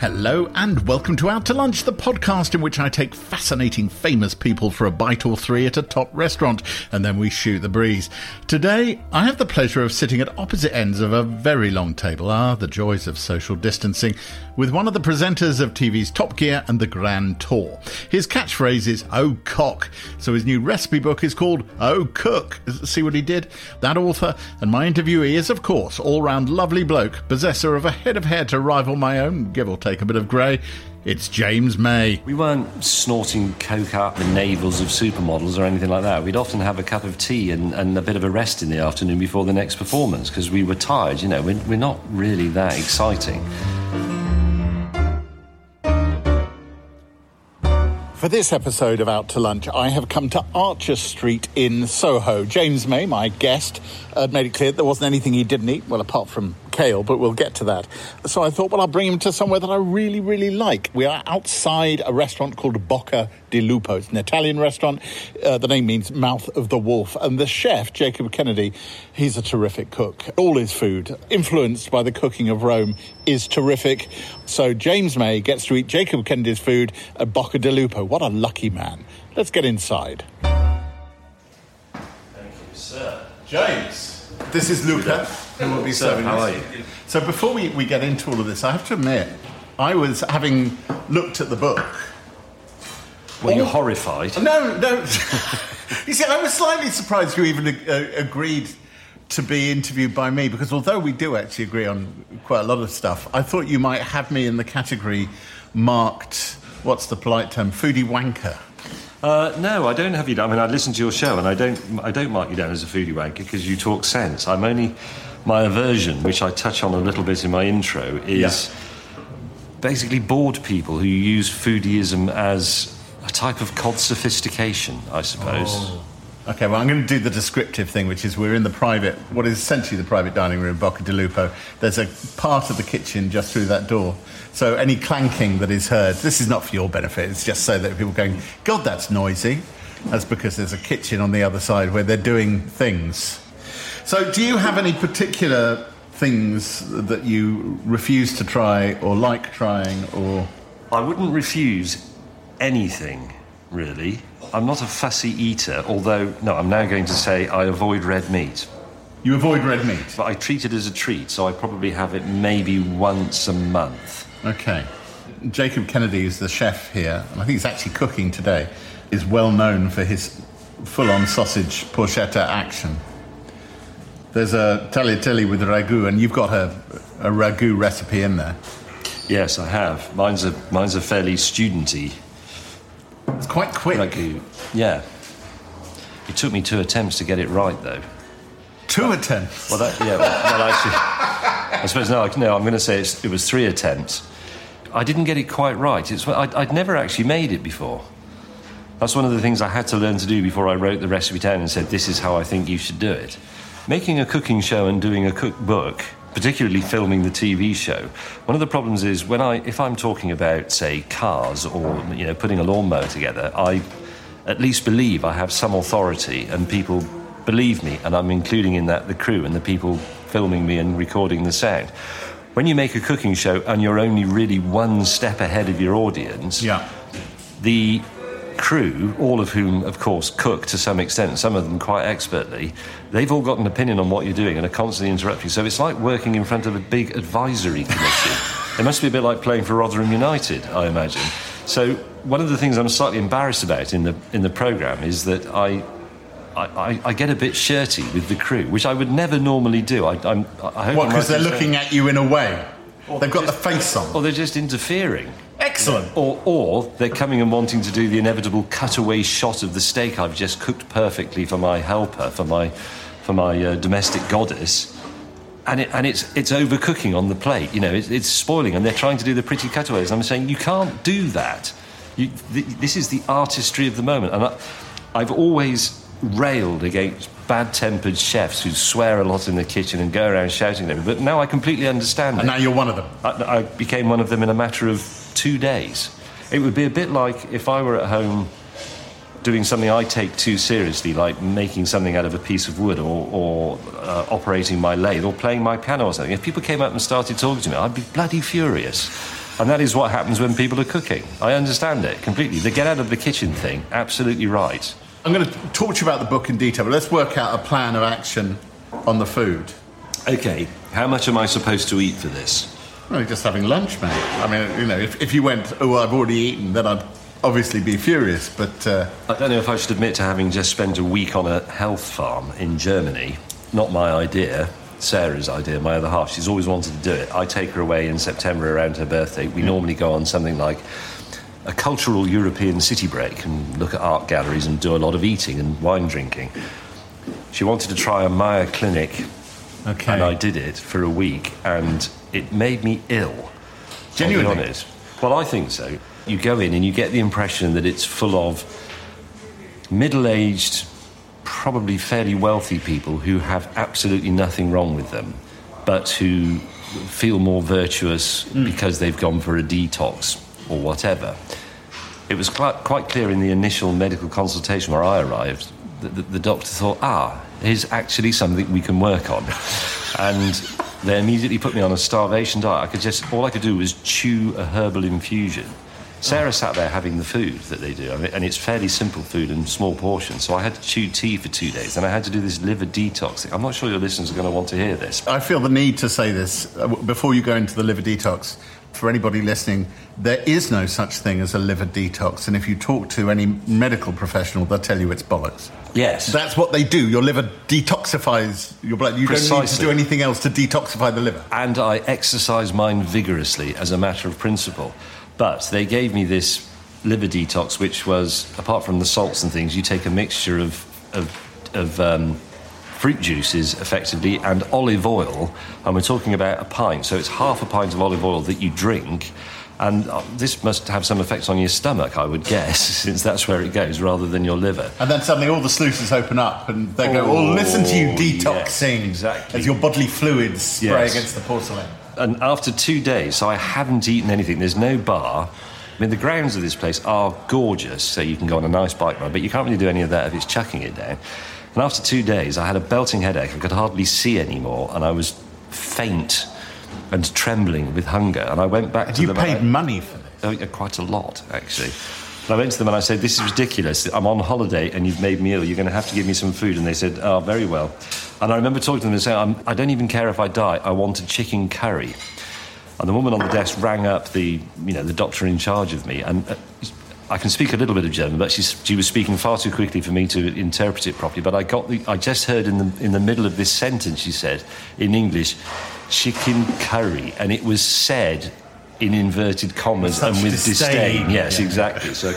Hello and welcome to Out to Lunch, the podcast in which I take fascinating famous people for a bite or three at a top restaurant and then we shoot the breeze. Today, I have the pleasure of sitting at opposite ends of a very long table. Ah, the joys of social distancing with one of the presenters of TV's Top Gear and the Grand Tour. His catchphrase is Oh Cock, so his new recipe book is called Oh Cook. See what he did? That author and my interviewee is, of course, all round lovely bloke, possessor of a head of hair to rival my own, give or take take a bit of grey. It's James May. We weren't snorting coke up the navels of supermodels or anything like that. We'd often have a cup of tea and, and a bit of a rest in the afternoon before the next performance because we were tired. You know, we're, we're not really that exciting. For this episode of Out to Lunch, I have come to Archer Street in Soho. James May, my guest, uh, made it clear there wasn't anything he didn't eat, well, apart from kale, but we'll get to that. So I thought, well, I'll bring him to somewhere that I really, really like. We are outside a restaurant called Bocca di Lupo. It's an Italian restaurant. Uh, the name means mouth of the wolf. And the chef, Jacob Kennedy, he's a terrific cook. All his food, influenced by the cooking of Rome, is terrific. So James May gets to eat Jacob Kennedy's food at Bocca di Lupo. What a lucky man. Let's get inside. Thank you, sir. James. This is Luca, who will be serving How us. are you? So before we, we get into all of this, I have to admit, I was having looked at the book. Were you horrified? No, no. you see, I was slightly surprised you even uh, agreed to be interviewed by me because although we do actually agree on quite a lot of stuff, I thought you might have me in the category marked, what's the polite term, foodie wanker. Uh, no, I don't have you down. I mean, I listen to your show, and I don't. I don't mark you down as a foodie wanker because you talk sense. I'm only my aversion, which I touch on a little bit in my intro, is basically bored people who use foodieism as a type of cod sophistication, I suppose. Okay, well, I'm going to do the descriptive thing, which is we're in the private, what is essentially the private dining room, Bocca di Lupo. There's a part of the kitchen just through that door. So any clanking that is heard, this is not for your benefit, it's just so that people are going, God, that's noisy. That's because there's a kitchen on the other side where they're doing things. So, do you have any particular things that you refuse to try or like trying or. I wouldn't refuse anything, really. I'm not a fussy eater, although, no, I'm now going to say I avoid red meat. You avoid red meat? But I treat it as a treat, so I probably have it maybe once a month. Okay. Jacob Kennedy is the chef here, and I think he's actually cooking today, is well known for his full on sausage porchetta action. There's a tagliatelle with ragu, and you've got a, a ragu recipe in there. Yes, I have. Mine's a mine's a fairly studenty It's quite quick. ragu. Yeah. It took me two attempts to get it right, though. Two attempts. Well, that yeah. Well, well actually, I suppose no. No, I'm going to say it was three attempts. I didn't get it quite right. It's I'd, I'd never actually made it before. That's one of the things I had to learn to do before I wrote the recipe down and said, "This is how I think you should do it." Making a cooking show and doing a cookbook, particularly filming the TV show, one of the problems is when I, if I'm talking about, say, cars or you know putting a lawnmower together, I at least believe I have some authority and people believe me, and I'm including in that the crew and the people filming me and recording the sound. When you make a cooking show and you're only really one step ahead of your audience, Yeah. the crew, all of whom, of course, cook to some extent, some of them quite expertly, they've all got an opinion on what you're doing and are constantly interrupting. So it's like working in front of a big advisory committee. it must be a bit like playing for Rotherham United, I imagine. So one of the things I'm slightly embarrassed about in the in the program is that I. I, I, I get a bit shirty with the crew, which I would never normally do. I, I'm, I hope What, because they're looking at you in a way? They've got the face on. Or they're just interfering. Excellent. Or, or they're coming and wanting to do the inevitable cutaway shot of the steak I've just cooked perfectly for my helper, for my, for my uh, domestic goddess. And, it, and it's, it's overcooking on the plate, you know, it's, it's spoiling, and they're trying to do the pretty cutaways. I'm saying, you can't do that. You, th- this is the artistry of the moment. And I, I've always railed against bad tempered chefs who swear a lot in the kitchen and go around shouting at me, but now I completely understand And it. now you're one of them. I, I became one of them in a matter of two days. It would be a bit like if I were at home doing something I take too seriously, like making something out of a piece of wood or, or uh, operating my lathe or playing my piano or something. If people came up and started talking to me, I'd be bloody furious. And that is what happens when people are cooking. I understand it completely. The get out of the kitchen thing, absolutely right. I'm going to talk to you about the book in detail, but let's work out a plan of action on the food. Okay, how much am I supposed to eat for this? Well, just having lunch, mate. I mean, you know, if, if you went, oh, I've already eaten, then I'd obviously be furious, but. Uh... I don't know if I should admit to having just spent a week on a health farm in Germany. Not my idea. Sarah's idea, my other half. She's always wanted to do it. I take her away in September around her birthday. We normally go on something like a cultural European city break and look at art galleries and do a lot of eating and wine drinking. She wanted to try a Mayr Clinic, okay. and I did it for a week, and it made me ill. Genuinely? Honest. Well, I think so. You go in and you get the impression that it's full of middle aged, probably fairly wealthy people who have absolutely nothing wrong with them, but who feel more virtuous mm. because they've gone for a detox or whatever. It was quite, clear in the initial medical consultation where I arrived that the, doctor thought, ah, here's actually something we can work on. and they immediately put me on a starvation diet. I could just, all I could do was chew a herbal infusion Sarah sat there having the food that they do, and it's fairly simple food in small portions. So I had to chew tea for two days, and I had to do this liver detox. I'm not sure your listeners are going to want to hear this. I feel the need to say this uh, before you go into the liver detox. For anybody listening, there is no such thing as a liver detox, and if you talk to any medical professional, they'll tell you it's bollocks. Yes, that's what they do. Your liver detoxifies your blood. You Precisely. don't need to do anything else to detoxify the liver. And I exercise mine vigorously as a matter of principle. But they gave me this liver detox, which was, apart from the salts and things, you take a mixture of, of, of um, fruit juices effectively and olive oil. And we're talking about a pint. So it's half a pint of olive oil that you drink. And uh, this must have some effects on your stomach, I would guess, since that's where it goes rather than your liver. And then suddenly all the sluices open up and they oh, go, oh, listen to you detoxing. Yes, exactly. As your bodily fluids spray yes. against the porcelain and after two days, so I haven't eaten anything. There's no bar. I mean, the grounds of this place are gorgeous, so you can go on a nice bike ride, but you can't really do any of that if it's chucking it down. And after two days, I had a belting headache. I could hardly see anymore, and I was faint and trembling with hunger. And I went back and to you paid money for this? Oh, quite a lot, actually. And I went to them and I said, This is ridiculous. I'm on holiday and you've made me ill. You're going to have to give me some food. And they said, Oh, very well. And I remember talking to them and saying, I don't even care if I die. I want a chicken curry. And the woman on the desk rang up the, you know, the doctor in charge of me. And uh, I can speak a little bit of German, but she was speaking far too quickly for me to interpret it properly. But I got the, I just heard in the in the middle of this sentence she said in English, chicken curry, and it was said in inverted commas and with disdain. disdain. Yes, yeah. exactly. So,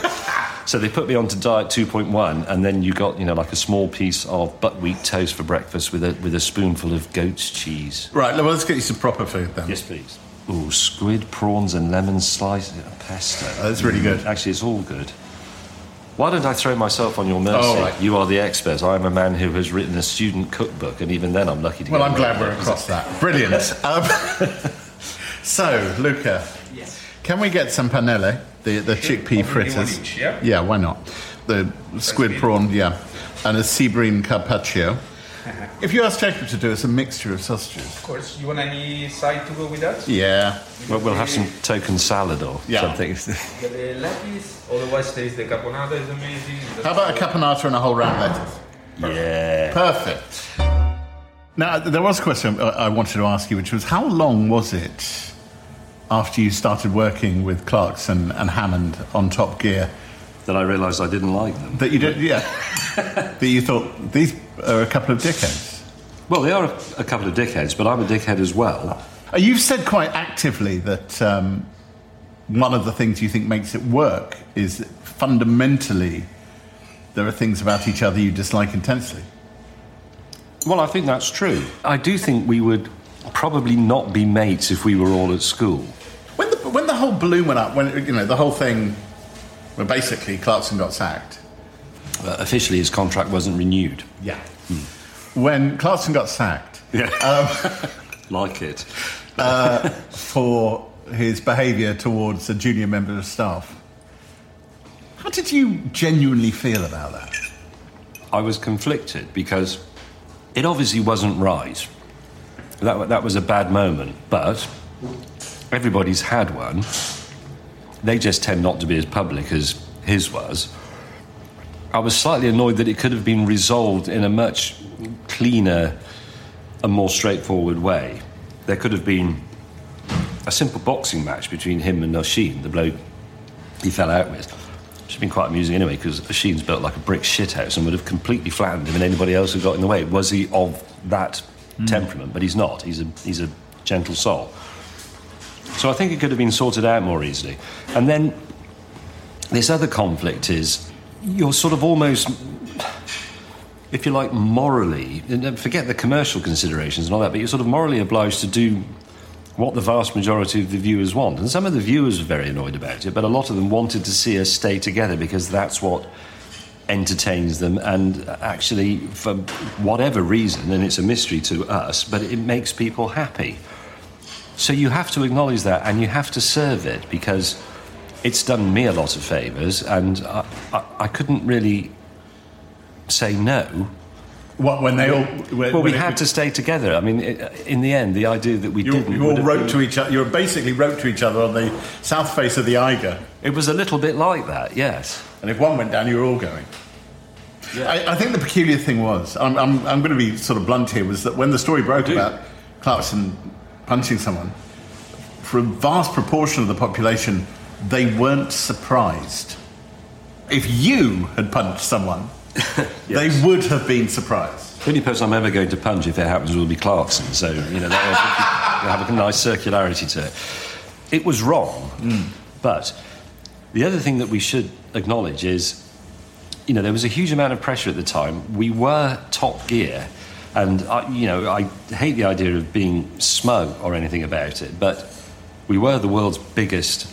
so they put me onto diet 2.1, and then you got you know like a small piece of buckwheat toast for breakfast with a with a spoonful of goat's cheese. Right. Well, let's get you some proper food then. Yes, please. Oh, squid, prawns, and lemon slice pesto. Oh, that's really good. Actually, it's all good. Why don't I throw myself on your mercy? Oh, right. You are the expert. I am a man who has written a student cookbook, and even then, I'm lucky to. Well, I'm glad we're across that. Brilliant. um, so, Luca, yes. can we get some panelle, the, the chickpea fritters? Each, yeah? yeah, why not? The squid prawn, yeah, and a sea bream carpaccio. If you ask Jacob to do us a mixture of sausages. Of course. You want any side to go with that? Yeah. Well, we'll have some token salad or yeah. something. the lettuce, otherwise there's the caponata is amazing. How about a caponata and a whole round lettuce? Perfect. Yeah. Perfect. Now, there was a question uh, I wanted to ask you, which was how long was it after you started working with Clarkson and Hammond on Top Gear? That I realised I didn't like them. That you did, yeah. that you thought these are a couple of dickheads. Well, they are a, a, couple of dickheads, but I'm a dickhead as well. Uh, you've said quite actively that um, one of the things you think makes it work is that fundamentally there are things about each other you dislike intensely. Well, I think that's true. I do think we would probably not be mates if we were all at school. When the, when the whole balloon went up, when you know the whole thing, well, basically Clarkson got sacked. Uh, officially, his contract wasn't renewed. Yeah. Hmm. When Clarkson got sacked, yeah, um, like it, uh, for his behaviour towards a junior member of staff. How did you genuinely feel about that? I was conflicted because it obviously wasn't right. That, that was a bad moment, but everybody's had one. they just tend not to be as public as his was. I was slightly annoyed that it could have been resolved in a much cleaner and more straightforward way. There could have been a simple boxing match between him and Oisin, the bloke he fell out with. Which has been quite amusing anyway, because Oisin's built like a brick shithouse and would have completely flattened him and anybody else who got in the way. Was he of that hmm. temperament? But he's not. He's a, he's a gentle soul. So I think it could have been sorted out more easily. And then this other conflict is you're sort of almost, if you like, morally, forget the commercial considerations and all that, but you're sort of morally obliged to do what the vast majority of the viewers want. And some of the viewers were very annoyed about it, but a lot of them wanted to see us stay together because that's what entertains them and actually for whatever reason and it's a mystery to us but it makes people happy so you have to acknowledge that and you have to serve it because it's done me a lot of favours and I, I, I couldn't really say no What when they all? When, well, we it- had to stay together. I mean, i- in the end, the idea that we You, didn't. you all wrote been- to each other. You were basically wrote to each other on the south face of the Eiger, It was a little bit like that, yes. and if one went down, you were all going. I, I think the peculiar thing was, I'm, I'm, I'm going to be sort of blunt here, was that when the story broke about Clarkson punching someone, for a vast proportion of the population, they weren't surprised. If you had punched someone, they would have been surprised. The only person I'm ever going to punch, if it happens, will be Clarkson. So, you know, that will have a nice circularity to it. It was wrong, mm. but the other thing that we should acknowledge is, you know, there was a huge amount of pressure at the time. We were top gear, and, I, you know, I hate the idea of being smug or anything about it, but we were the world's biggest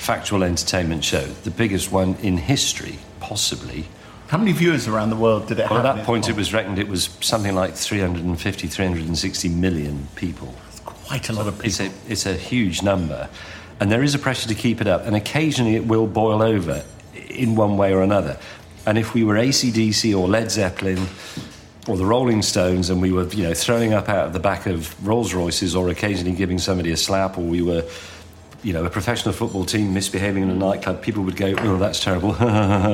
factual entertainment show, the biggest one in history, possibly. How many viewers around the world did it Well, have? at that point, it was reckoned it was something like 350, 360 million people. quite a lot of people. It's a, it's a huge number. And there is a pressure to keep it up. And occasionally it will boil over in one way or another. And if we were ACDC or Led Zeppelin or the Rolling Stones and we were, you know, throwing up out of the back of Rolls Royces or occasionally giving somebody a slap or we were, you know, a professional football team misbehaving in a nightclub, people would go, oh, that's terrible,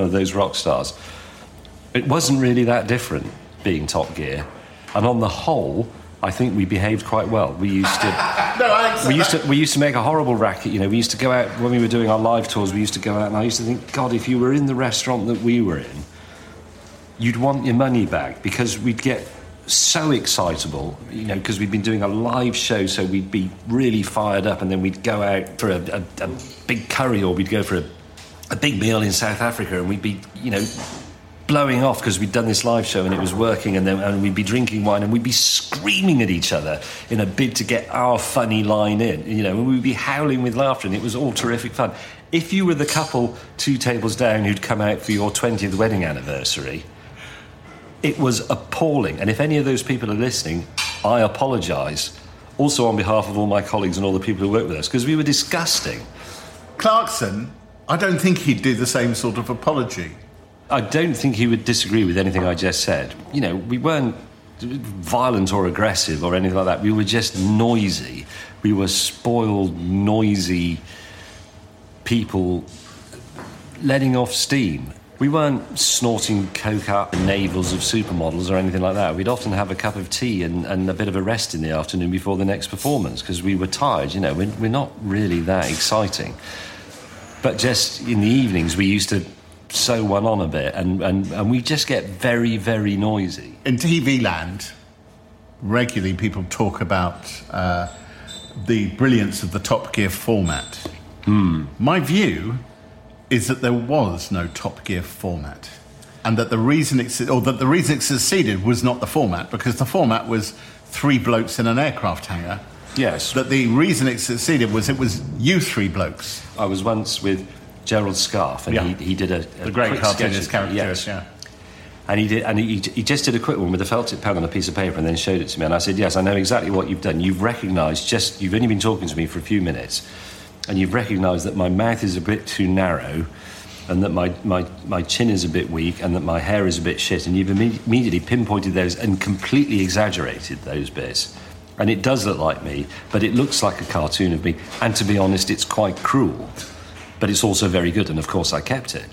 those rock stars. It wasn't really that different being Top Gear. And on the whole, I think we behaved quite well. We used to No, we used to we used to make a horrible racket. You know, we used to go out when we were doing our live tours. We used to go out, and I used to think, God, if you were in the restaurant that we were in, you'd want your money back because we'd get so excitable. You know, because we'd been doing a live show, so we'd be really fired up, and then we'd go out for a, a, a big curry, or we'd go for a, a big meal in South Africa, and we'd be, you know. Blowing off because we'd done this live show and it was working, and then and we'd be drinking wine and we'd be screaming at each other in a bid to get our funny line in, you know, and we'd be howling with laughter, and it was all terrific fun. If you were the couple two tables down who'd come out for your 20th wedding anniversary, it was appalling. And if any of those people are listening, I apologise. Also, on behalf of all my colleagues and all the people who work with us, because we were disgusting. Clarkson, I don't think he'd do the same sort of apology. I don't think he would disagree with anything I just said. You know, we weren't violent or aggressive or anything like that. We were just noisy. We were spoiled, noisy people letting off steam. We weren't snorting coke up the navels of supermodels or anything like that. We'd often have a cup of tea and, and a bit of a rest in the afternoon before the next performance because we were tired. You know, we're, we're not really that exciting. But just in the evenings, we used to sew one on a bit and, and, and we just get very, very noisy. In TV land, regularly people talk about uh, the brilliance of the Top Gear format. My view is that there was no Top Gear format, and that the reason it or that the reason it succeeded was not the format because the format was three blokes in an aircraft hangar. Yes. That the reason it succeeded was it was you three blokes. I was once with Gerald Scarfe and Yeah. he, he did a, a The great cartoonist character. Yes. Yeah. And he did, and he, he just did a quick one with a felt tip pen on a piece of paper, and then showed it to me. And I said, "Yes, I know exactly what you've done. You've recognised just you've only been talking to me for a few minutes, and you've recognised that my mouth is a bit too narrow, and that my, my, my chin is a bit weak, and that my hair is a bit shit. And you've imme- immediately pinpointed those and completely exaggerated those bits. And it does look like me, but it looks like a cartoon of me. And to be honest, it's quite cruel." but it's also very good, and of course I kept it.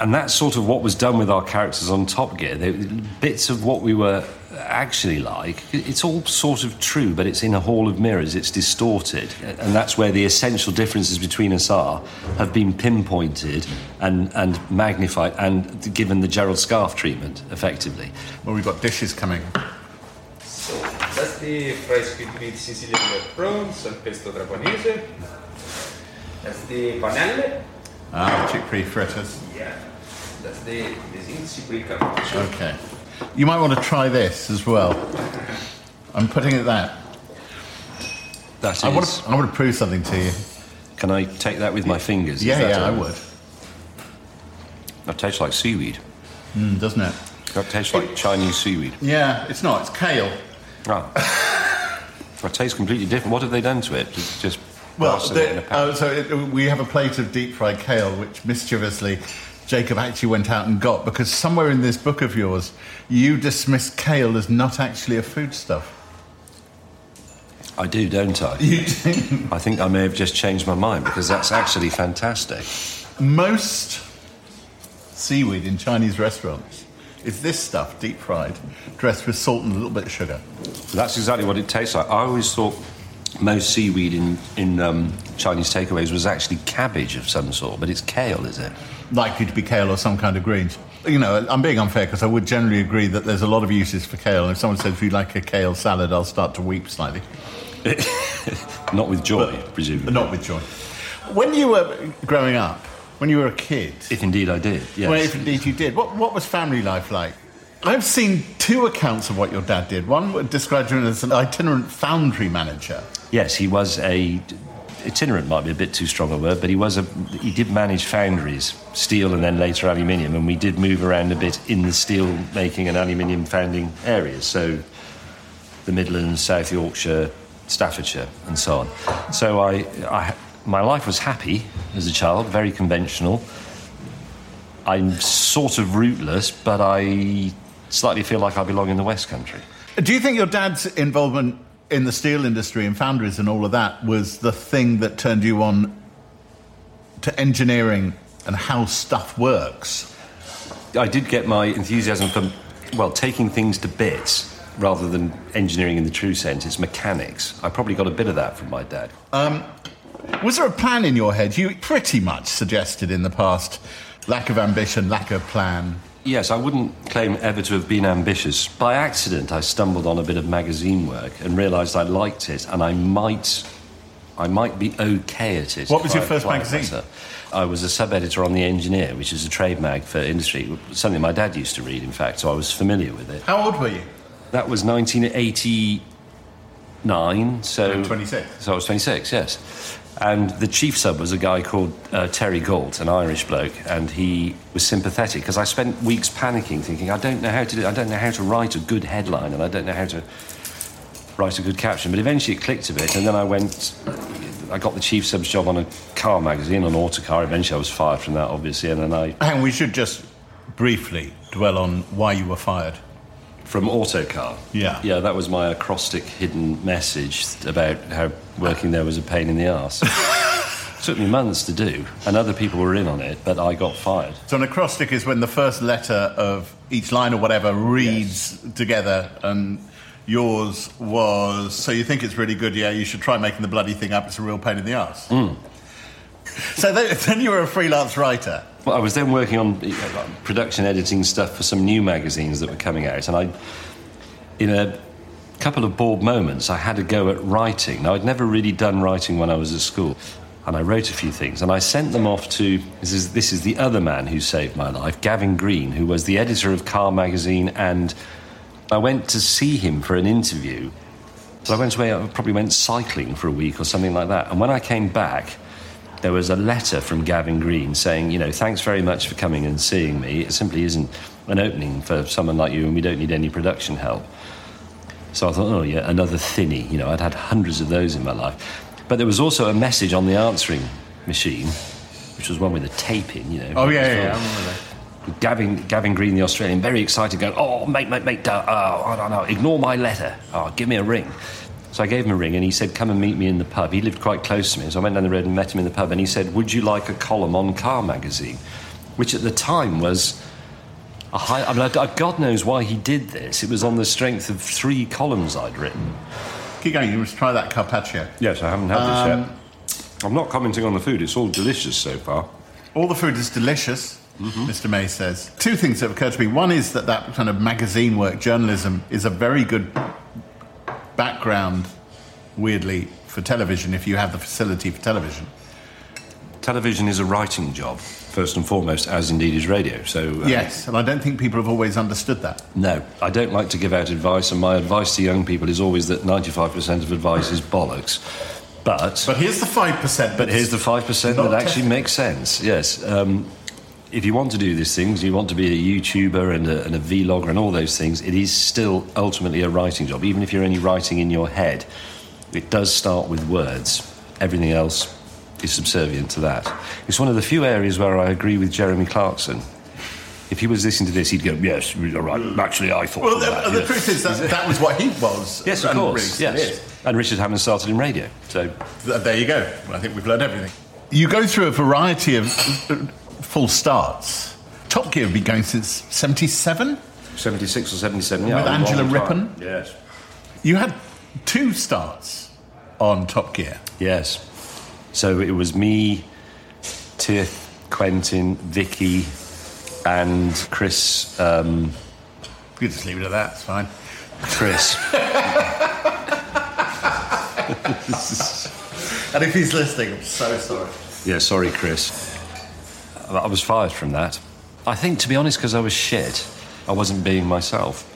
And that's sort of what was done with our characters on Top Gear. They, bits of what we were actually like, it's all sort of true, but it's in a hall of mirrors, it's distorted. And that's where the essential differences between us are, have been pinpointed and, and magnified and given the Gerald Scarfe treatment, effectively. Well, we've got dishes coming. So that's the fried squid with Sicilian red prawns and pesto trapanese. That's the panelle. Ah, chickpea fritters. Yeah. That's the the zinzi with carpaccio. Okay. You might want to try this as well. I'm putting it that. That is. I want to, I want to prove something to you. Can I take that with my fingers? Is Yeah, yeah, I would. That tastes like seaweed. Mm, doesn't it? That tastes like Chinese seaweed. Yeah, it's not. It's kale. Ah. it tastes completely different. What have they done to it? Just, just Well, it a the, uh, so it, we have a plate of deep fried kale, which mischievously Jacob actually went out and got because somewhere in this book of yours, you dismiss kale as not actually a foodstuff. I do, don't I? You do. I think I may have just changed my mind because that's actually fantastic. Most seaweed in Chinese restaurants is this stuff, deep fried, dressed with salt and a little bit of sugar. That's exactly what it tastes like. I always thought most seaweed in, in um, Chinese takeaways was actually cabbage of some sort, but it's kale, is it? Likely to be kale or some kind of greens. You know, I'm being unfair because I would generally agree that there's a lot of uses for kale. And if someone says, if you like a kale salad, I'll start to weep slightly. Not with joy, presumably. Not with joy. When you were growing up, when you were a kid, If indeed I did, yes. well, if indeed you did, what, what was family life like? I've seen two accounts of what your dad did. One described him as an itinerant foundry manager. Yes, he was a itinerant might be a bit too strong a word, but he was a he did manage foundries, steel and then later aluminium, and we did move around a bit in the steel making and aluminium founding areas. So the Midlands, South Yorkshire, Staffordshire, and so on. So I, I my life was happy as a child, very conventional. I'm sort of rootless, but I slightly feel like I belong in the West Country. Do you think your dad's involvement in the steel industry and foundries and all of that was the thing that turned you on to engineering and how stuff works? I did get my enthusiasm for, well, taking things to bits rather than engineering in the true sense. It's mechanics. I probably got a bit of that from my dad. Um, was there a plan in your head? You pretty much suggested in the past lack of ambition, lack of plan. Yes, I wouldn't claim ever to have been ambitious. By accident, I stumbled on a bit of magazine work and realised I liked it, and I might, I might be okay at it. What was your I first magazine? myself. I was a sub-editor on the Engineer, which is a trade mag for industry, something my dad used to read, in fact, so I was familiar with it. How old were you? That was 1989, so 26. So I was 26, yes. And the chief sub was a guy called uh, Terry Galt, an Irish bloke, and he was sympathetic because I spent weeks panicking, thinking I don't know how to do, I don't know how to write a good headline, and I don't know how to write a good caption. But eventually it clicked a bit, and then I went. I got the chief sub's job on a car magazine, on Autocar. Eventually, I was fired from that, obviously, and then I And we should just briefly dwell on why you were fired. From Autocar? Yeah. Yeah, that was my acrostic hidden message about how working there was a pain in the arse. Took me months to do, and other people were in on it, but I got fired. So an acrostic is when the first letter of each line or whatever reads together, and yours was. So you think it's really good? Yeah, you should try making the bloody thing up. It's a real pain in the ass. So then, you were a freelance writer. Well, I was then working on production editing stuff for some new magazines that were coming out, and I, in a couple of bored moments, I had a go at writing. Now, I'd never really done writing when I was at school, and I wrote a few things, and I sent them off to this is this is the other man who saved my life, Gavin Green, who was the editor of Car magazine, and I went to see him for an interview. So I went away, I probably went cycling for a week or something like that, and when I came back there was a letter from Gavin Green saying, you know, thanks very much for coming and seeing me. It simply isn't an opening for someone like you, and we don't need any production help. So I thought, oh, yeah, another thinny. You know, I'd had hundreds of those in my life. But there was also a message on the answering machine, which was one with a tape in, you know. Oh yeah, yeah, yeah that. Gavin, Gavin Green, the Australian, very excited, going, "Oh, mate, mate, mate, uh, oh, I don't know, ignore my letter. Oh, give me a ring." So I gave him a ring and he said, Come and meet me in the pub. He lived quite close to me. So I went down the road and met him in the pub and he said, Would you like a column on Car Magazine? Which at the time was a high. I mean, I, I- God knows why he did this. It was on the strength of three columns I'd written. Keep going. You must try that carpaccio. Yes, I haven't had this yet. Um, I'm not commenting on the food. It's all delicious so far. All the food is delicious, mm-hmm. Mr. May says. Two things have occurred to me. One is that that kind of magazine work, journalism, is a very good background, weirdly, for television if you have the facility for television. Television is a writing job, first and foremost, as indeed is radio. So, uh, Yes, and I don't think people have always understood that. no, I don't like to give out advice, and my advice to young people is always that 95% of advice is bollocks. But, But here's the 5%. but here's the 5% that actually makes sense, yes. Um, if you want to do these things, you want to be a YouTuber and a, and a vlogger and all those things, it is still ultimately a writing job. Even if you're only writing in your head, it does start with words. Everything else is subservient to that. It's one of the few areas where I agree with Jeremy Clarkson. If he was listening to this, he'd go, "Yes, all right. Actually, I thought." Well, of the, that, the truth is that that was what he was. yes, of and really course, still yes. And Richard Hammond started in radio, so There you go. I think we've learned everything. You go through a variety of full starts. Top Gear have been going since 77. seventy-six or seventy-seven. Yeah, With Angela. Rippon? Yes. You had two starts on Top Gear. Yes. So it was me, Tiff, Quentin, Vicki, and Chris. Um, You just leave it at that. It's fine. Chris. And if he's listening, I'm so sorry. yeah, sorry, Chris. I was fired from that. I think, to be honest, because I was shit. I wasn't being myself.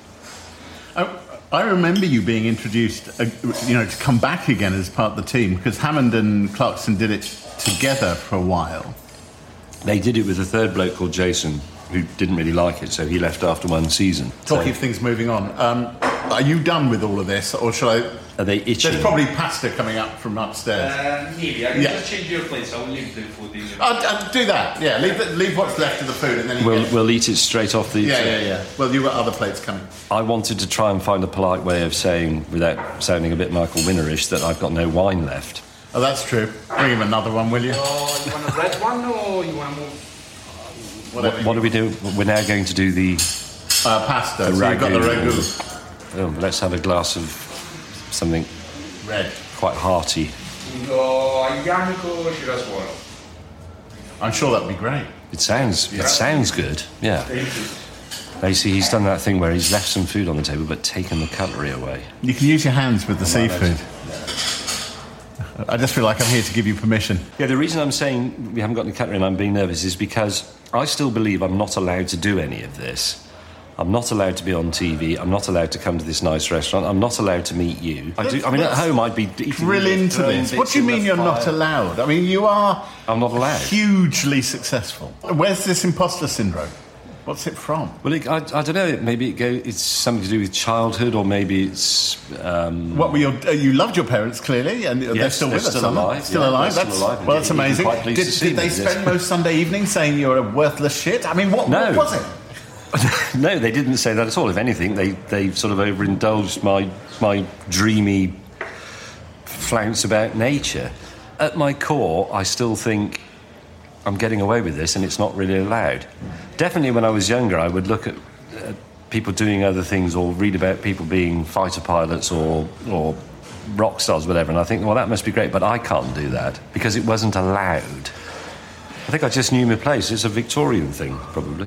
I, I remember you being introduced, uh, you know, to come back again as part of the team because Hammond and Clarkson did it together for a while. They did it with a third bloke called Jason, who didn't really like it, so he left after one season. Talking So- of things moving on, um, are you done with all of this, or shall I? Are they itching? There's probably pasta coming up from upstairs. Uh, maybe. I can Yeah. just change your place. I will leave the food in your... Uh, uh, do that. Yeah, leave, the, leave what's left of the food, and then you We'll, get- we'll eat it straight off the. Yeah, yeah, yeah. Well, you've got other plates coming. I wanted to try and find a polite way of saying, without sounding a bit Michael Winnerish, that I've got no wine left. Oh, that's true. Bring him another one, will you? Oh, you want a red one or you want to move? Whatever. What, what do we do? We're now going to do the. Uh, pasta. The so you've got the ragu. ragu. Oh, let's have a glass of something Red. quite hearty. Do Yannico Shiraswaro. I'm sure that'd be great. It sounds. It sounds good. Yeah. Thank you. Now, you see, he's done that thing where he's left some food on the table but taken the cutlery away. You can use your hands with the seafood. I just feel like I'm here to give you permission. Yeah, the reason I'm saying we haven't got any cutlery and I'm being nervous is because I still believe I'm not allowed to do any of this. I'm not allowed to be on TV. I'm not allowed to come to this nice restaurant. I'm not allowed to meet you. I do. I mean, at home, I'd be Drill into this. What do you mean you're not allowed? I mean, you are I'm not allowed. hugely successful. Where's this imposter syndrome? What's it from? Well, it, I, I don't know. Maybe it go, it's something to do with childhood, or maybe it's. Um, What were your? Uh, you loved your parents clearly, and they're still they're with us. still they? alive, Still yeah, alive. That's still alive. well, that's amazing. Did, did they me, yes. spend most Sunday evenings saying you're a worthless shit? I mean, what, No. what was it? no, they didn't say that at all. If anything, they, they sort of overindulged my my dreamy flounce about nature. At my core, I still think I'm getting away with this, and it's not really allowed. Definitely, when I was younger, I would look at uh, people doing other things, or read about people being fighter pilots or or rock stars, whatever, and I think, well, that must be great, but I can't do that because it wasn't allowed. I think I just knew my place. It's a Victorian thing, probably.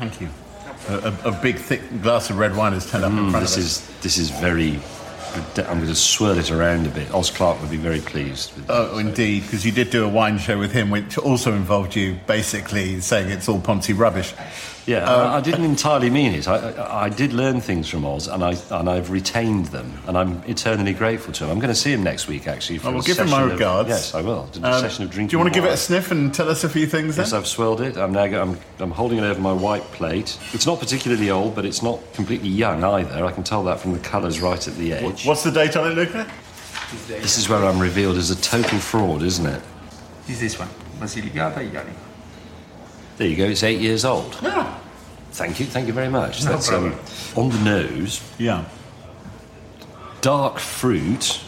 Thank you. A, a, a big, thick glass of red wine has turned up in Mm, front this of us. is this is very. I'm going to swirl it around a bit. Oz Clarke would be very pleased. With Oh, indeed, because you did do a wine show with him, which also involved you basically saying it's all poncy rubbish. Yeah, Um, I, I didn't entirely mean it. I, I, I did learn things from Oz, and I and I've retained them, and I'm eternally grateful to him. I'm going to see him next week, actually. For I will a give him my session of- regards. yes, I will. A Um, session of drinking. Do you want to give it a sniff and tell us a few things then? Yes, I've swirled it. I'm now I'm, I'm holding it over my white plate. It's not particularly old, but it's not completely young either. I can tell that from the colours right at the edge. What's the date on it, Luca? This is where I'm revealed as a total fraud, isn't it? Is this one? Basilicata Italy. There you go. It's eight years old. Yeah. Thank you. Thank you very much. No That's um, on the nose. Yeah. Dark fruit.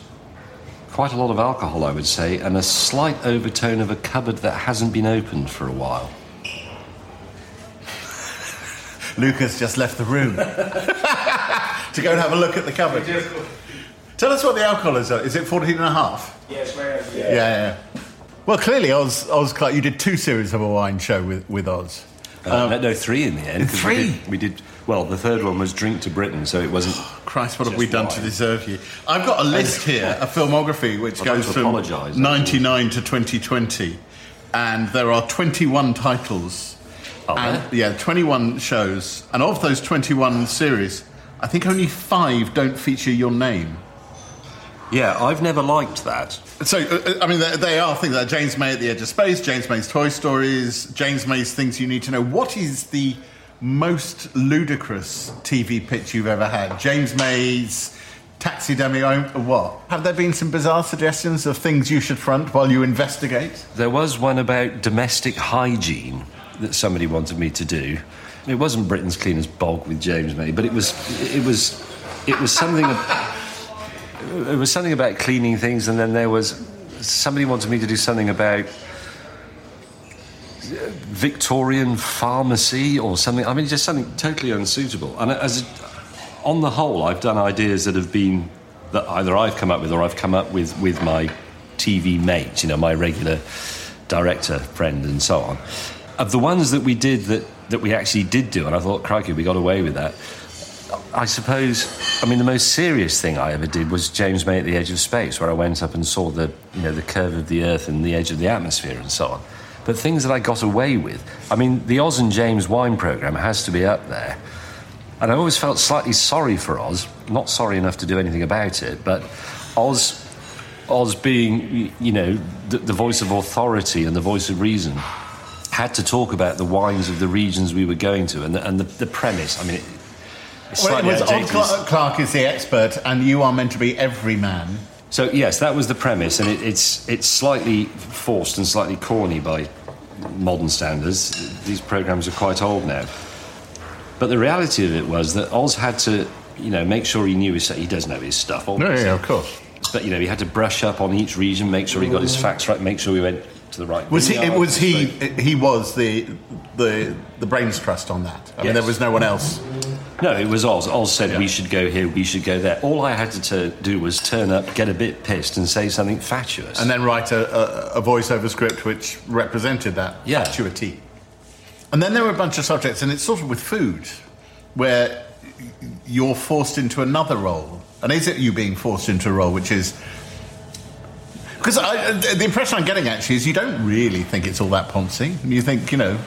Quite a lot of alcohol, I would say, and a slight overtone of a cupboard that hasn't been opened for a while. Lucas just left the room to go and have a look at the cupboard. Tell us what the alcohol is. Is it 14 and a half? Yes, where? Yeah, yeah. yeah. Well, clearly, Oz, Oz Clarke, you did two series of a wine show with, with Oz. Uh, no, no, three in the end. Three? We did, we did. Well, the third one was Drink to Britain, so it wasn't. Christ, what have we done to deserve you? I've got a list here, a filmography, which I'd goes from apologise, 99 to 2020. And there are 21 titles. And? Yeah, 21 shows. And of those 21 series, I think only five don't feature your name. Yeah, I've never liked that. So, uh, I mean, they, they are things like James May at the Edge of Space, James May's Toy Stories, James May's Things You Need to Know. What is the most ludicrous TV pitch you've ever had? James May's Taxidermy, or what? Have there been some bizarre suggestions of things you should front while you investigate? There was one about domestic hygiene that somebody wanted me to do. It wasn't Britain's cleanest bog with James May, but it was it was it was something ab- it was something about cleaning things, and then there was somebody wanted me to do something about uh, Victorian pharmacy or something. I mean, just something totally unsuitable. And as on the whole, I've done ideas that have been that either I've come up with or I've come up with with my TV mate, you know, my regular director friend and so on. Of the ones that we did that that we actually did do, and I thought, crikey, we got away with that. I suppose, I mean, the most serious thing I ever did was James May at the Edge of Space, where I went up and saw the, you know, the curve of the Earth and the edge of the atmosphere and so on. But things that I got away with, I mean, the Oz and James wine program has to be up there. And I always felt slightly sorry for Oz, not sorry enough to do anything about it, but Oz, Oz being, you know, the, the voice of authority and the voice of reason, had to talk about the wines of the regions we were going to and the, and the, the premise. I mean, it, it's Well, it was Oz outdated. Clarke, Clarke is the expert, and you are meant to be every man. So yes, that was the premise, and it, it's it's slightly forced and slightly corny by modern standards. These programs are quite old now. But the reality of it was that Oz had to, you know, make sure he knew his he does know his stuff. obviously. of course. But you know, he had to brush up on each region, make sure he got his facts right, make sure we went to the right. Was he? vineyard. Was he? He was the the the brains trust on that. I mean, there was no one else. No, it was Oz. Oz said Yeah. we should go here, we should go there. All I had to t- do was turn up, get a bit pissed, and say something fatuous. and then write a, a, a voiceover script which represented that Yeah. fatuity. And then there were a bunch of subjects, and it's sort of with food, where you're forced into another role. And is it you being forced into a role which is. Because the impression I'm getting actually is you don't really think it's all that poncy. You think, you know,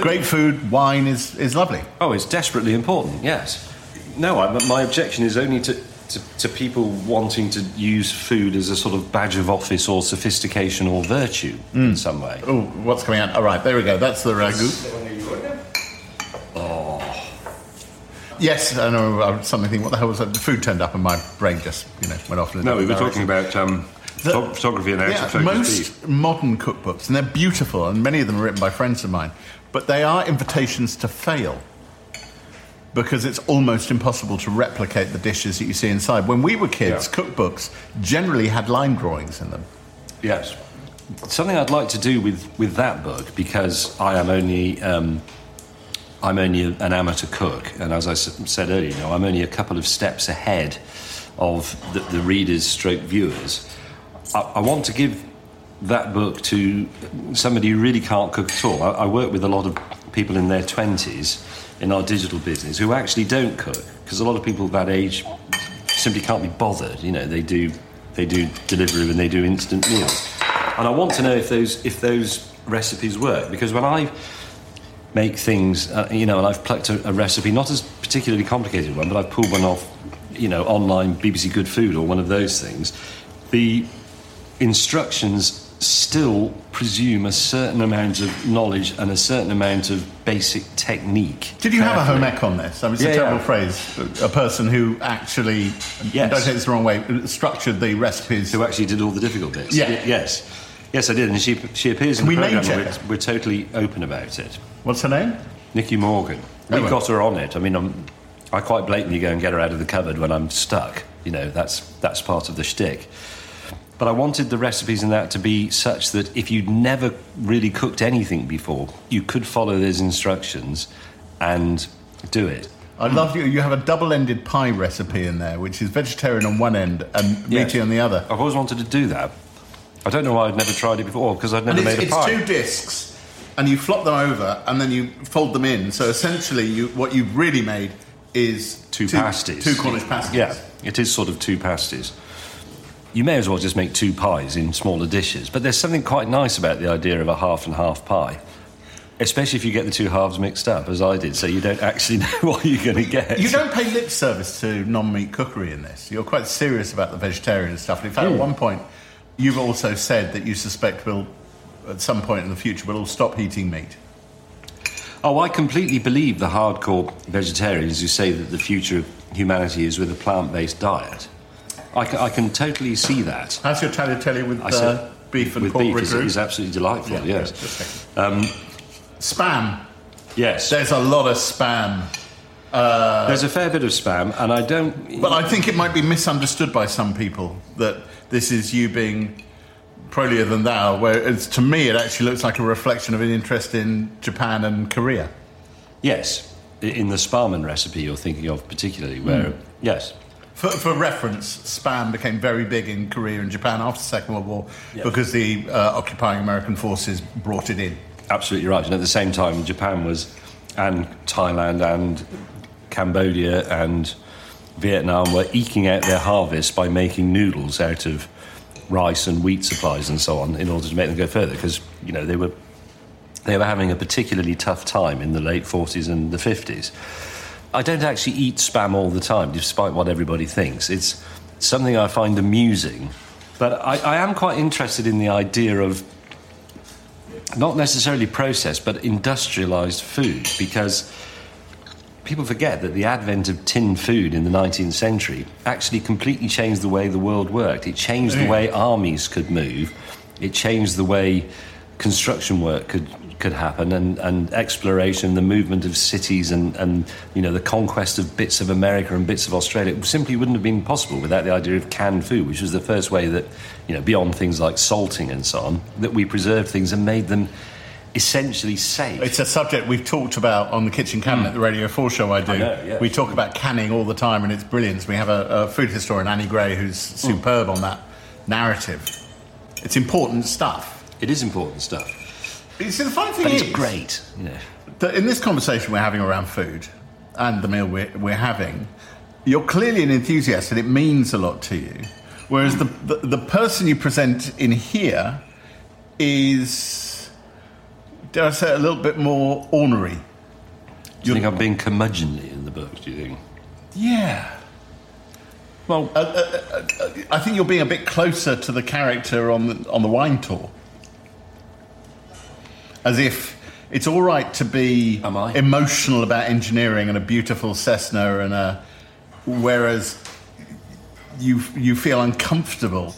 great food, wine is, is lovely. Oh, it's desperately important, yes. No, I, my objection is only to, to, to people wanting to use food as a sort of badge of office or sophistication or virtue in some way. Oh, what's coming out? All right, there we go. That's the ragu. Oh. Yes, I know. I was suddenly thinking, what the hell was that? The food turned up, and my brain just, you know, went off. In a No, we were different talking about um, The- photography and Yeah, most beef. modern cookbooks, and they're beautiful, and many of them are written by friends of mine, but they are invitations to fail because it's almost impossible to replicate the dishes that you see inside. When we were kids, Yeah. cookbooks generally had line drawings in them. Yes. Something I'd like to do with, with that book because I am only um, I'm only an amateur cook, and as I s- said earlier, you know, I'm only a couple of steps ahead of the, the readers, stroke viewers. I, I want to give that book to somebody who really can't cook at all. I, I work with a lot of people in their twenties in our digital business who actually don't cook because a lot of people that age simply can't be bothered. You know, they do they do delivery and they do instant meals. And I want to know if those if those recipes work because when I make things, uh, you know, and I've plucked a, a recipe, not as particularly complicated one, but I've pulled one off, you know, online BBC Good Food or one of those things. The instructions still presume a certain amount of knowledge and a certain amount of basic technique. Did you have a home economist? I mean, it's Yeah, a terrible yeah. phrase. A person who actually, Yes. don't take this the wrong way, structured the recipes. who actually did all the difficult bits. Yeah. Y- yes. Yes, I did, and she she appears in Can the we name program. We're, we're totally open about it. What's her name? Nikki Morgan. We Oh, well. got her on it. I mean, I'm, I quite blatantly go and get her out of the cupboard when I'm stuck. You know, that's that's part of the shtick. But I wanted the recipes in that to be such that if you'd never really cooked anything before, you could follow those instructions and do it. I love you. You have a double-ended pie recipe in there, which is vegetarian on one end and Yes. meaty on the other. I've always wanted to do that. I don't know why I'd never tried it before because I'd never made a pie. it's two discs, and you flop them over, and then you fold them in. So essentially, you, what you've really made is two, pasties. two Cornish pasties. Yeah, it is sort of two pasties. You may as well just make two pies in smaller dishes, but there's something quite nice about the idea of a half and half pie. Especially if you get the two halves mixed up, as I did, so you don't actually know what you're going to get. You don't pay lip service to non-meat cookery in this. You're quite serious about the vegetarian stuff. And In fact, at hmm. one point, you've also said that you suspect we'll, at some point in the future, we'll all stop eating meat. Oh, I completely believe the hardcore vegetarians who say that the future of humanity is with a plant based diet. I can, totally see that. How's your tagliatelle with I uh, said beef and with pork beef is, is absolutely delightful, Yeah, yes. checking. Um, spam. Yes. There's a lot of spam. Uh, There's a fair bit of spam, and I don't. But I think it might be misunderstood by some people that this is you being prolier than thou, where it's, to me it actually looks like a reflection of an interest in Japan and Korea. Yes, i- in the Sparman recipe you're thinking of particularly, where hmm. yes, For, for reference, spam became very big in Korea and Japan after the Second World War Yeah. because the uh, occupying American forces brought it in. absolutely right. And at the same time, Japan was, and Thailand and Cambodia and Vietnam were eking out their harvest by making noodles out of rice and wheat supplies and so on in order to make them go further because you know they were they were having a particularly tough time in the late 40s and the 50s. I don't actually eat spam all the time, despite what everybody thinks. It's something I find amusing, but I, I am quite interested in the idea of not necessarily processed, but industrialized food because people forget that the advent of tin food in the 19th century actually completely changed the way the world worked. It changed the mm. way armies could move, it changed the way construction work could. Could happen and, and exploration, the movement of cities, and, and you know the conquest of bits of America and bits of Australia it simply wouldn't have been possible without the idea of canned food, which was the first way that you know beyond things like salting and so on that we preserved things and made them essentially safe. It's a subject we've talked about on the Kitchen Cabinet, the Radio 4 show I do. I know, yeah. We talk about canning all the time and its brilliance. We have a, a food historian, Annie Gray, who's Hmm. superb on that narrative. It's important stuff. It is important stuff, You see, the funny thing but is it's great. You know. that in this conversation we're having around food and the meal we're, we're having, you're clearly an enthusiast and it means a lot to you. Whereas the, the, the person you present in here is, dare I say, a little bit more ornery. Do you think I'm being curmudgeonly in the book? Do you think? Yeah. Well, uh, uh, uh, I think you're being a bit closer to the character on the, on the wine tour. As if it's all right to be emotional about engineering and a beautiful Cessna and a whereas you you feel uncomfortable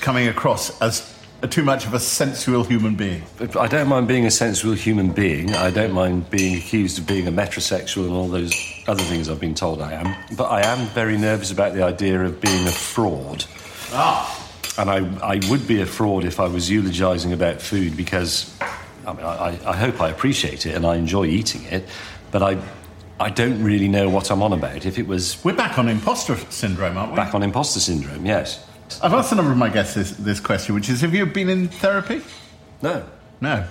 coming across as too much of a sensual human being. I don't mind being a sensual human being. I don't mind being accused of being a metrosexual and all those other things I've been told I am. But I am very nervous about the idea of being a fraud. Ah. And I, I would be a fraud if I was eulogising about food because I, mean, I, I hope I appreciate it and I enjoy eating it, but I, I don't really know what I'm on about. If it was We're back on imposter syndrome, aren't we? back on imposter syndrome, yes. I've asked a number of my guests this, this question, which is Have you been in therapy? No. No.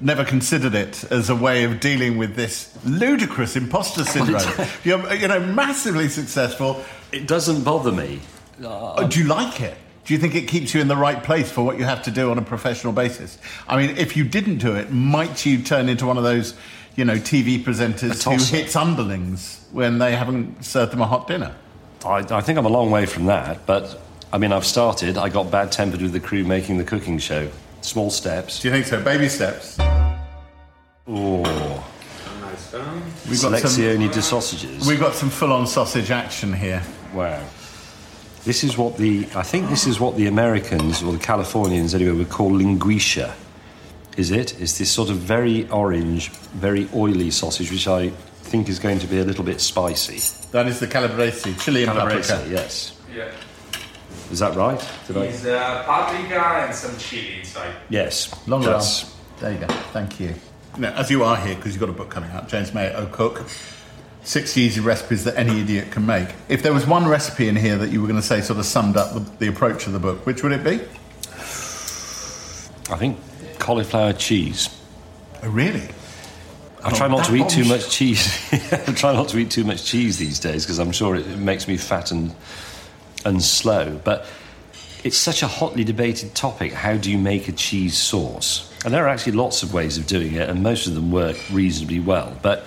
Never considered it as a way of dealing with this ludicrous imposter syndrome. You're, you know, massively successful. It doesn't bother me. Oh, do you like it? Do you think it keeps you in the right place for what you have to do on a professional basis? I mean, if you didn't do it, might you turn into one of those, you know, TV presenters who hits underlings when they haven't served them a hot dinner? I, I think I'm a long way from that, but I mean, I've started. I got bad tempered with the crew making the cooking show. Small steps. Do you think so? Baby steps. Oh, Nice. We've got some, Selezione de sausages. we've got some full-on sausage action here. Wow. This is what the, I think this is what the Americans, or the Californians anyway, would call linguiça. Is it? It's this sort of very orange, very oily sausage, which I think is going to be a little bit spicy. That is the calabrese, chili and Calabrese, paprika. yes. Yeah. Is that right? Did I? It's uh, paprika and some chili inside. Yes. Long That's- There you go. Thank you. Now, as you are here, because you've got a book coming out, James May O'Cook, 60 Easy Recipes That Any Idiot Can Make. If there was one recipe in here that you were going to say sort of summed up the, the approach of the book, which would it be? I think cauliflower cheese. Oh, really? I try Oh, not to eat too much cheese. I try not to eat too much cheese these days because I'm sure it makes me fat and and slow. But it's such a hotly debated topic. How do you make a cheese sauce? And there are actually lots of ways of doing it, and most of them work reasonably well. But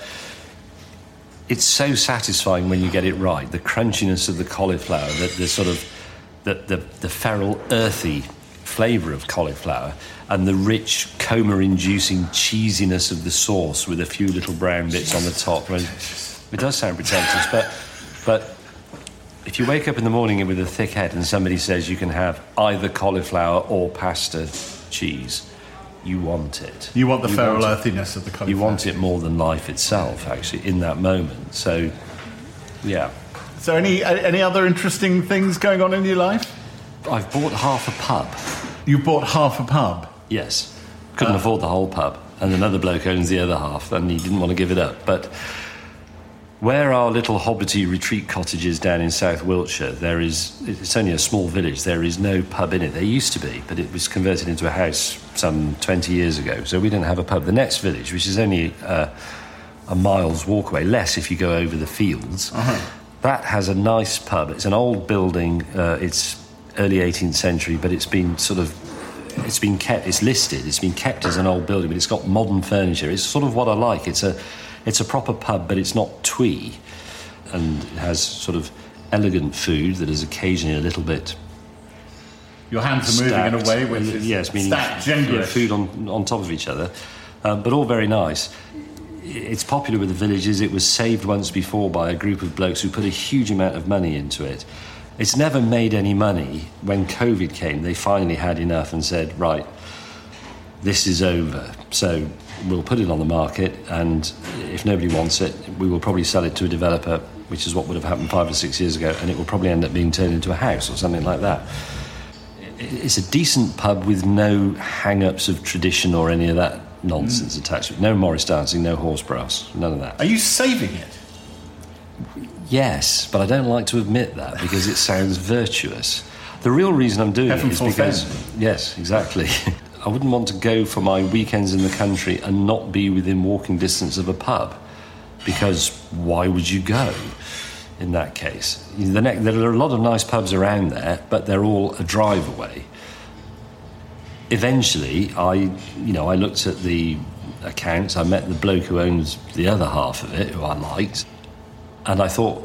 it's so satisfying when you get it right. The crunchiness of the cauliflower, the, the sort of the, the, the feral, earthy flavour of cauliflower, and the rich, coma-inducing cheesiness of the sauce with a few little brown bits on the top. It does sound pretentious, but but if you wake up in the morning with a thick head and somebody says you can have either cauliflower or pasta cheese, you want it. You want the feral want earthiness of the cauliflower. You want it more than life itself, actually, in that moment. So, yeah. So, any any other interesting things going on in your life? I've bought half a pub. You bought half a pub. Yes. Couldn't uh, afford the whole pub. And another bloke owns the other half, and he didn't want to give it up. But where our little hobbity retreat cottages down in South Wiltshire, there is, it's only a small village, there is no pub in it. There used to be, but it was converted into a house some 20 years ago. So we didn't have a pub. The next village, which is only uh, a mile's walk away, less if you go over the fields, that has a nice pub. It's an old building, uh, it's early 18th century, but it's been sort of it's been kept it's listed it's been kept as an old building but it's got modern furniture it's sort of what i like it's a it's a proper pub but it's not twee and it has sort of elegant food that is occasionally a little bit Your hands are moving in a way which Uh, is yes meaning stacked, yeah, food on, on top of each other. Um, but all very nice. It's popular with the villages. It was saved once before by a group of blokes who put a huge amount of money into it. It's never made any money. When covid came they finally had enough and said right this is over. So we'll put it on the market, and if nobody wants it, we will probably sell it to a developer, which is what would have happened five or six years ago, and it will probably end up being turned into a house or something like that. It's a decent pub with no hang ups of tradition or any of that nonsense mm. attached to it. No Morris dancing, no horse brass, none of that. Are you saving it? Yes, but I don't like to admit that because it sounds virtuous. The real reason I'm doing Heaven it is because yes, exactly. I wouldn't want to go for my weekends in the country and not be within walking distance of a pub because why would you go in that case? The there are a lot of nice pubs around there, but they're all a drive away. Eventually, I, you know, I looked at the accounts. I met the bloke who owns the other half of it, who I liked, and I thought,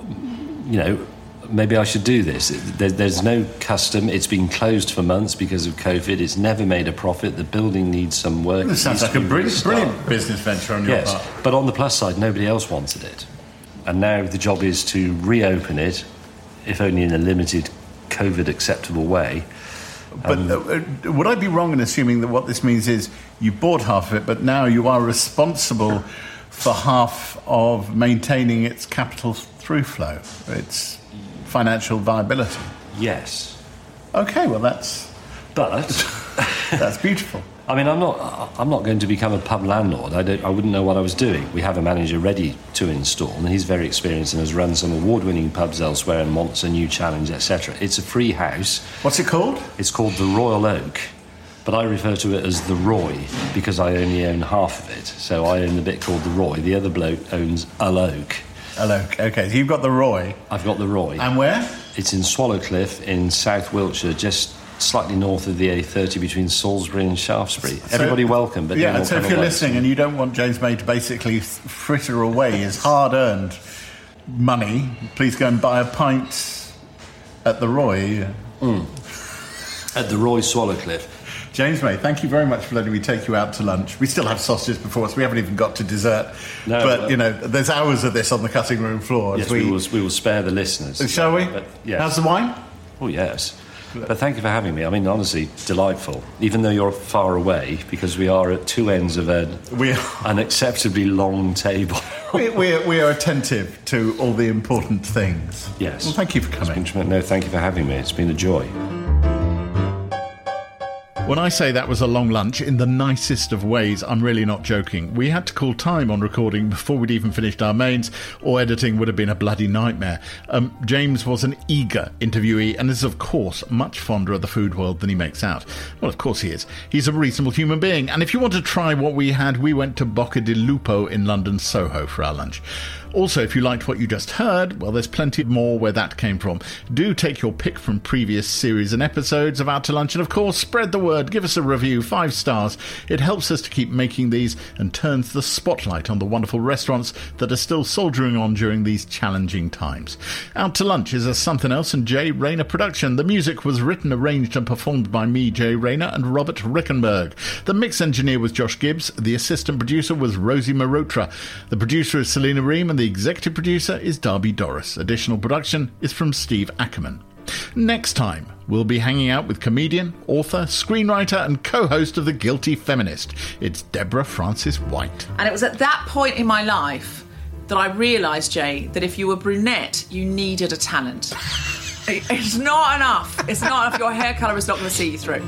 you know, maybe I should do this. There, there's no custom. It's been closed for months because of COVID. It's never made a profit. The building needs some work. This sounds like a brilliant, brilliant business venture on your Yes, part. but on the plus side, nobody else wanted it. And now the job is to reopen it, if only in a limited COVID acceptable way, But uh, uh, would I be wrong in assuming that what this means is you bought half of it, but now you are responsible for half of maintaining its capital through flow, its financial viability? Yes. Okay, well that's But that's beautiful. I mean, I'm not. I'm not going to become a pub landlord. I don't. I wouldn't know what I was doing. We have a manager ready to install, and he's very experienced and has run some award-winning pubs elsewhere and wants a new challenge, etc. It's a free house. What's it called? It's called the Royal Oak, but I refer to it as the Roy because I only own half of it. So I own the bit called the Roy. The other bloke owns a Oak. Hello. Okay, so you've got the Roy. I've got the Roy. And where? It's in Swallowcliffe in South Wiltshire, just slightly north of the A30 between Salisbury and Shaftesbury. Everybody welcome, but yeah. So if you're listening and you don't want James May to basically fritter away his hard-earned money, please go and buy a pint at the Roy. Hmm. at the Roy Swallowcliffe. James May, thank you very much for letting me take you out to lunch. We still have sausages before us. We haven't even got to dessert. No, but, you know, there's hours of this on the cutting room floor. Yes, we, will, we will spare the listeners. Uh, shall we? But, yes. How's the wine? Oh, yes. But thank you for having me. I mean, honestly, delightful. Even though you're far away, because we are at two ends of an We unacceptably long table. we, we, are, we are attentive to all the important things. Yes. Well, thank you for coming. No, thank you for having me. It's been a joy. When I say that was a long lunch, in the nicest of ways, I'm really not joking. We had to call time on recording before we'd even finished our mains, or editing would have been a bloody nightmare. Um, James was an eager interviewee and is, of course, much fonder of the food world than he makes out. Well, of course he is. He's a reasonable human being, and if you want to try what we had, we went to Bocca di Lupo in London Soho for our lunch. Also, if you liked what you just heard, well, there's plenty more where that came from. Do take your pick from previous series and episodes of Out to Lunch, and of course, spread the word, give us a review, five stars. It helps us to keep making these and turns the spotlight on the wonderful restaurants that are still soldiering on during these challenging times. Out to Lunch is a Something Else and Jay Rayner production. The music was written, arranged, and performed by me, Jay Rayner, and Robert Rickenberg. The mix engineer was Josh Gibbs. The assistant producer was Rosie Marotra. The producer is Selena Ream, and the executive producer is Darby Doris. Additional production is from Steve Ackerman. Next time, we'll be hanging out with comedian, author, screenwriter, and co host of The Guilty Feminist. It's Deborah Frances-White. And it was at that point in my life that I realised, Jay, that if you were brunette, you needed a talent. It's not enough. It's not enough. Your hair colour is not going to see you through.